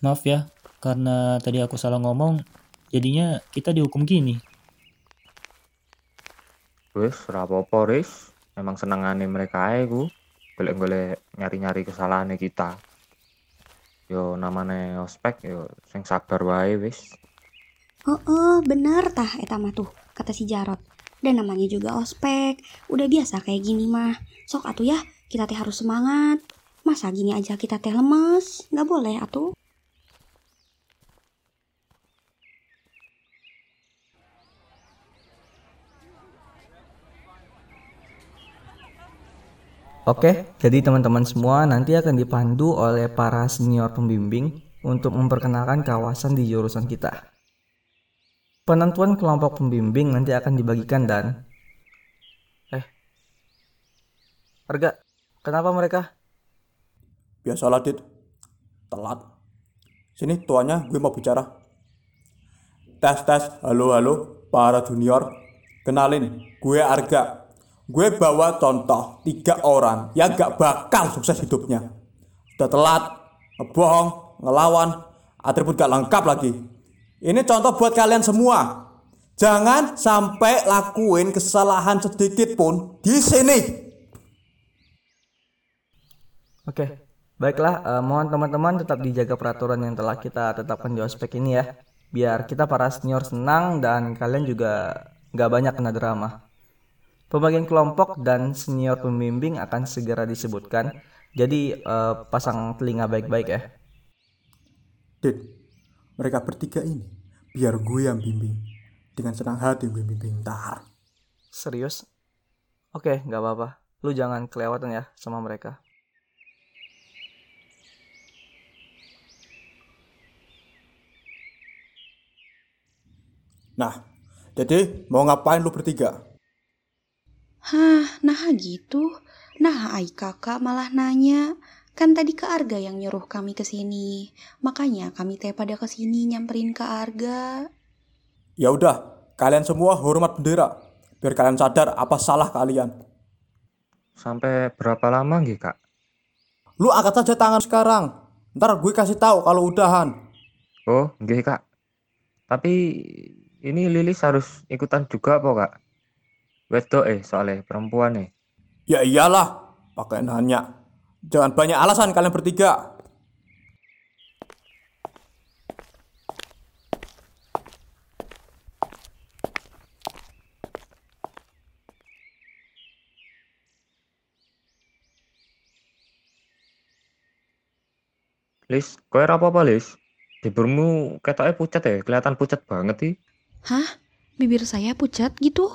Maaf ya, karena tadi aku salah ngomong, jadinya kita dihukum gini. Wis, ora apa-apa, Riz. Emang senengane mereka ae ku. Golek-golek nyari-nyari kesalahannya kita. Yo namane ospek yo sing sabar wae wis. Oh, oh bener tah eta mah tuh, kata si Jarot. Dan namanya juga ospek, udah biasa kayak gini mah. Sok atuh ya, kita teh harus semangat. Masa gini aja kita teh lemes? Nggak boleh atuh. Oke, jadi teman-teman semua nanti akan dipandu oleh para senior pembimbing untuk memperkenalkan kawasan di jurusan kita. Penentuan kelompok pembimbing nanti akan dibagikan dan Eh. Harga, kenapa mereka? Biasalah, Dit. Telat. Sini, tuanya gue mau bicara. Tes, tes. Halo, halo. Para junior. Kenalin, gue Arga. Gue bawa contoh tiga orang yang gak bakal sukses hidupnya. Udah telat, ngebohong, ngelawan, atribut gak lengkap lagi. Ini contoh buat kalian semua. Jangan sampai lakuin kesalahan sedikit pun di sini. Oke, baiklah. eh, mohon teman-teman tetap dijaga peraturan yang telah kita tetapkan di ospek ini ya. Biar kita para senior senang dan kalian juga nggak banyak kena drama. Pembagian kelompok dan senior pembimbing akan segera disebutkan. Jadi eh, pasang telinga baik-baik ya. Dit, mereka bertiga ini biar gue yang bimbing. Dengan senang hati gue bimbing ntar. Serius? Oke, nggak apa-apa. Lu jangan kelewatan ya sama mereka. Nah, jadi mau ngapain lu bertiga? Hah, nah gitu. Nah, ai kakak malah nanya. Kan tadi ke Arga yang nyuruh kami ke sini. Makanya kami teh pada ke sini nyamperin ke Arga. Ya udah, kalian semua hormat bendera. Biar kalian sadar apa salah kalian. Sampai berapa lama nggih, Kak? Lu angkat saja tangan sekarang. Ntar gue kasih tahu kalau udahan. Oh, nggih, Kak. Tapi ini Lilis harus ikutan juga apa, Kak? Wedok eh soalnya perempuan nih. Ya iyalah, pakai nanya. Jangan banyak alasan kalian bertiga. Lis, kowe ora apa-apa, Lis? Biburmu ketoknya pucat ya, kelihatan pucat banget sih. Hah? Bibir saya pucat gitu?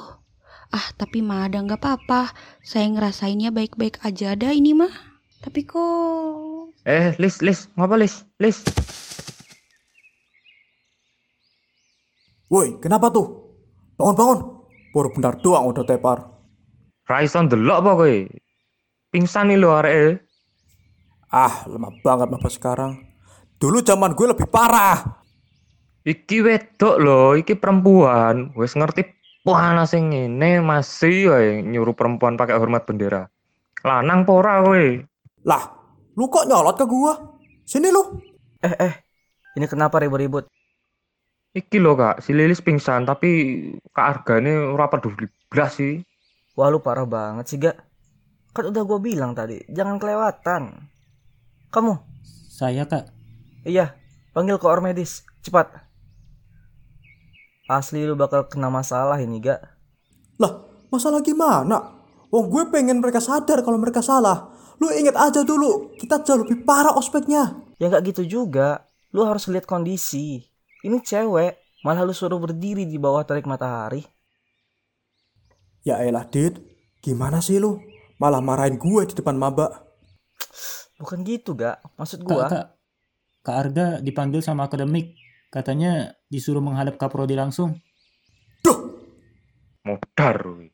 Ah, tapi mah ada nggak apa-apa. Saya ngerasainnya baik-baik aja ada ini mah. Tapi kok... Eh, Lis, Lis, ngapa Lis? Lis. Woi, kenapa tuh? Bangun-bangun. Baru bentar doang udah tepar. Raison delok apa kowe? Pingsan nih lo arek. Ah, lemah banget bapak sekarang. Dulu zaman gue lebih parah. Iki wedok lho, iki perempuan. Wes ngerti panas sing ngene masih wae nyuruh perempuan pakai hormat bendera. Lanang apa ora kowe? Lah, lu kok nyolot ke gua? Sini lu. Eh, eh. Ini kenapa ribut-ribut? Iki lho Kak, si Lilis pingsan tapi Kak Argane ora peduli blas sih. Wah lu parah banget sih gak? Kan udah gue bilang tadi, jangan kelewatan. Kamu? Saya kak, Iya, panggil ke medis, cepat. Asli lu bakal kena masalah ini gak? Lah, masalah gimana? Wong gue pengen mereka sadar kalau mereka salah. Lu inget aja dulu, kita jauh lebih parah ospeknya. Ya nggak gitu juga. Lu harus lihat kondisi. Ini cewek, malah lu suruh berdiri di bawah terik matahari. Ya elah, Dit. Gimana sih lu? Malah marahin gue di depan maba. Bukan gitu gak? Maksud kak, gua, kak, kak Arga dipanggil sama akademik. Katanya disuruh menghadap Kaprodi langsung. Duh, Modar.